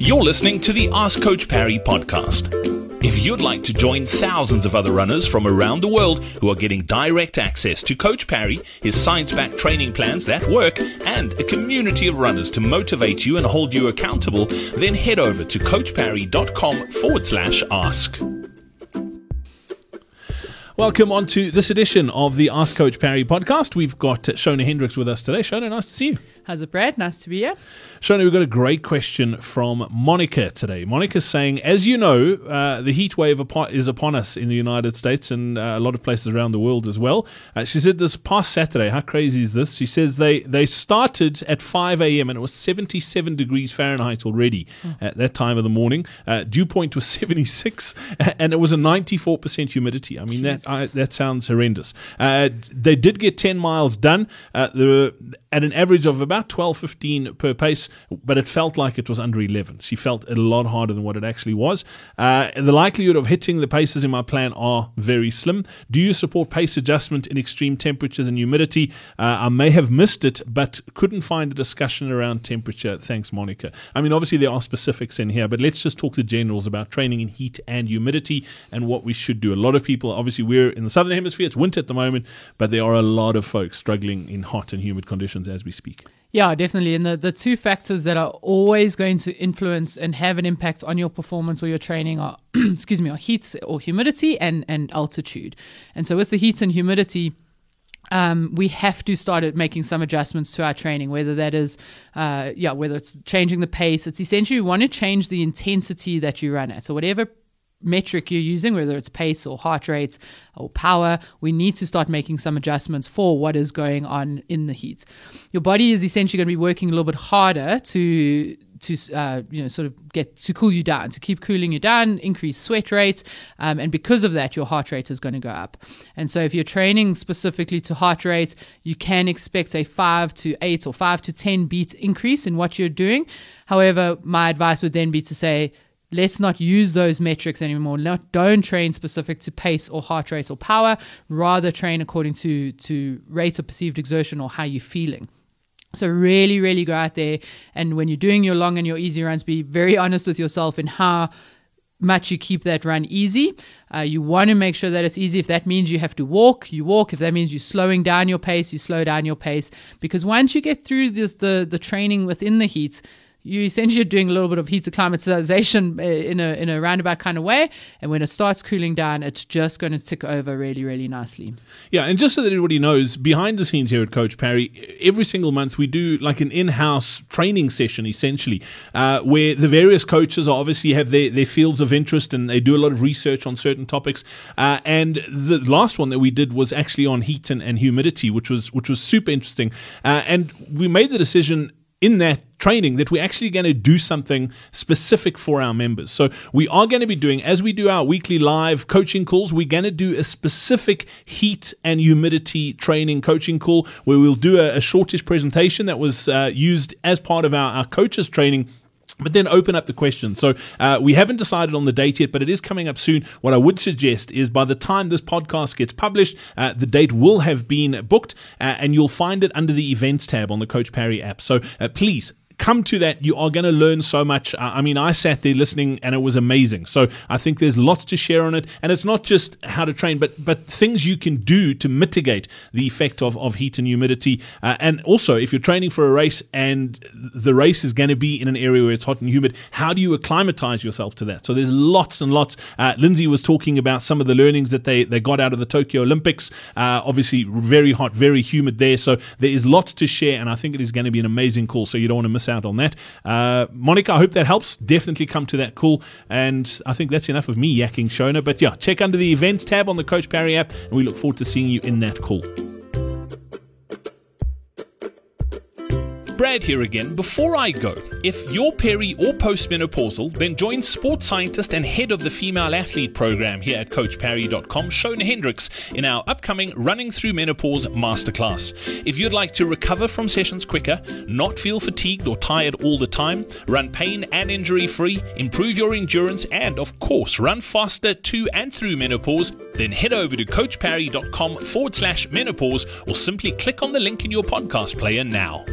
You're listening to the Ask Coach Parry podcast. If you'd like to join thousands of other runners from around the world who are getting direct access to Coach Parry, his science backed training plans that work, and a community of runners to motivate you and hold you accountable, then head over to coachparry.com forward slash ask. Welcome on to this edition of the Ask Coach Parry podcast. We've got Shona Hendricks with us today. Shona, nice to see you. How's it, Brad? Nice to be here. Shona, we've got a great question from Monica today. Monica's saying, as you know, uh, the heat wave is upon us in the United States and uh, a lot of places around the world as well. Uh, she said this past Saturday, how crazy is this? She says they, they started at 5 a.m. and it was 77 degrees Fahrenheit already oh. at that time of the morning. Uh, dew point was 76 and it was a 94% humidity. I mean, that I, that sounds horrendous. Uh, they did get 10 miles done. Uh, the at an average of about 12, 15 per pace, but it felt like it was under 11. She felt a lot harder than what it actually was. Uh, the likelihood of hitting the paces in my plan are very slim. Do you support pace adjustment in extreme temperatures and humidity? Uh, I may have missed it, but couldn't find a discussion around temperature. Thanks, Monica. I mean, obviously, there are specifics in here, but let's just talk the generals about training in heat and humidity and what we should do. A lot of people, obviously, we're in the southern hemisphere, it's winter at the moment, but there are a lot of folks struggling in hot and humid conditions as we speak. Yeah, definitely. And the, the two factors that are always going to influence and have an impact on your performance or your training are, excuse me, are heat or humidity and, and altitude. And so with the heat and humidity, um, we have to start making some adjustments to our training, whether that is, uh, yeah, whether it's changing the pace. It's essentially we want to change the intensity that you run at. So whatever metric you're using, whether it's pace or heart rate or power, we need to start making some adjustments for what is going on in the heat. Your body is essentially going to be working a little bit harder to to uh, you know sort of get to cool you down, to keep cooling you down, increase sweat rate, um, and because of that, your heart rate is going to go up. And so, if you're training specifically to heart rate, you can expect a five to eight or five to ten beat increase in what you're doing. However, my advice would then be to say let's not use those metrics anymore. Not, don't train specific to pace or heart rate or power. Rather train according to to rate of perceived exertion or how you're feeling. So really, really go out there and when you're doing your long and your easy runs, be very honest with yourself in how much you keep that run easy. Uh, you want to make sure that it's easy. If that means you have to walk, you walk. If that means you're slowing down your pace, you slow down your pace. Because once you get through this, the the training within the heat, you essentially are doing a little bit of heat acclimatization uh, in a in a roundabout kind of way. And when it starts cooling down, it's just going to tick over really, really nicely. Yeah, and just so that everybody knows, behind the scenes here at Coach Parry, every single month we do like an in-house training session, essentially, uh, where the various coaches obviously have their, their fields of interest and they do a lot of research on certain topics. Uh, and the last one that we did was actually on heat and, and humidity, which was which was super interesting. Uh, and we made the decision in that training that we're actually going to do something specific for our members. So we are going to be doing, as we do our weekly live coaching calls, we're going to do a specific heat and humidity training coaching call where we'll do a, a shortish presentation that was uh, used as part of our, our coaches training but then open up the question. So uh, we haven't decided on the date yet, but it is coming up soon. What I would suggest is by the time this podcast gets published, uh, the date will have been booked, uh, and you'll find it under the events tab on the Coach Parry app. So uh, please come to that, you are going to learn so much. I mean, I sat there listening and it was amazing. So I think there's lots to share on it. And it's not just how to train, but, but things you can do to mitigate the effect of, of heat and humidity. Uh, and also, if you're training for a race and the race is going to be in an area where it's hot and humid, how do you acclimatize yourself to that? So there's lots and lots. Uh, Lindsay was talking about some of the learnings that they, they got out of the Tokyo Olympics. Uh, obviously, very hot, very humid there. So there is lots to share. And I think it is going to be an amazing call. So you don't want to out on that. Uh, Monica, I hope that helps. Definitely come to that call. And I think that's enough of me yakking Shona. But yeah, check under the events tab on the Coach Parry app, and we look forward to seeing you in that call. Brad here again. Before I go, if you're peri or postmenopausal, then join sports scientist and head of the female athlete program here at CoachParry.com, Shona Hendricks, in our upcoming Running Through Menopause Masterclass. If you'd like to recover from sessions quicker, not feel fatigued or tired all the time, run pain and injury free, improve your endurance, and of course, run faster to and through menopause, then head over to CoachParry.com forward slash menopause or simply click on the link in your podcast player now.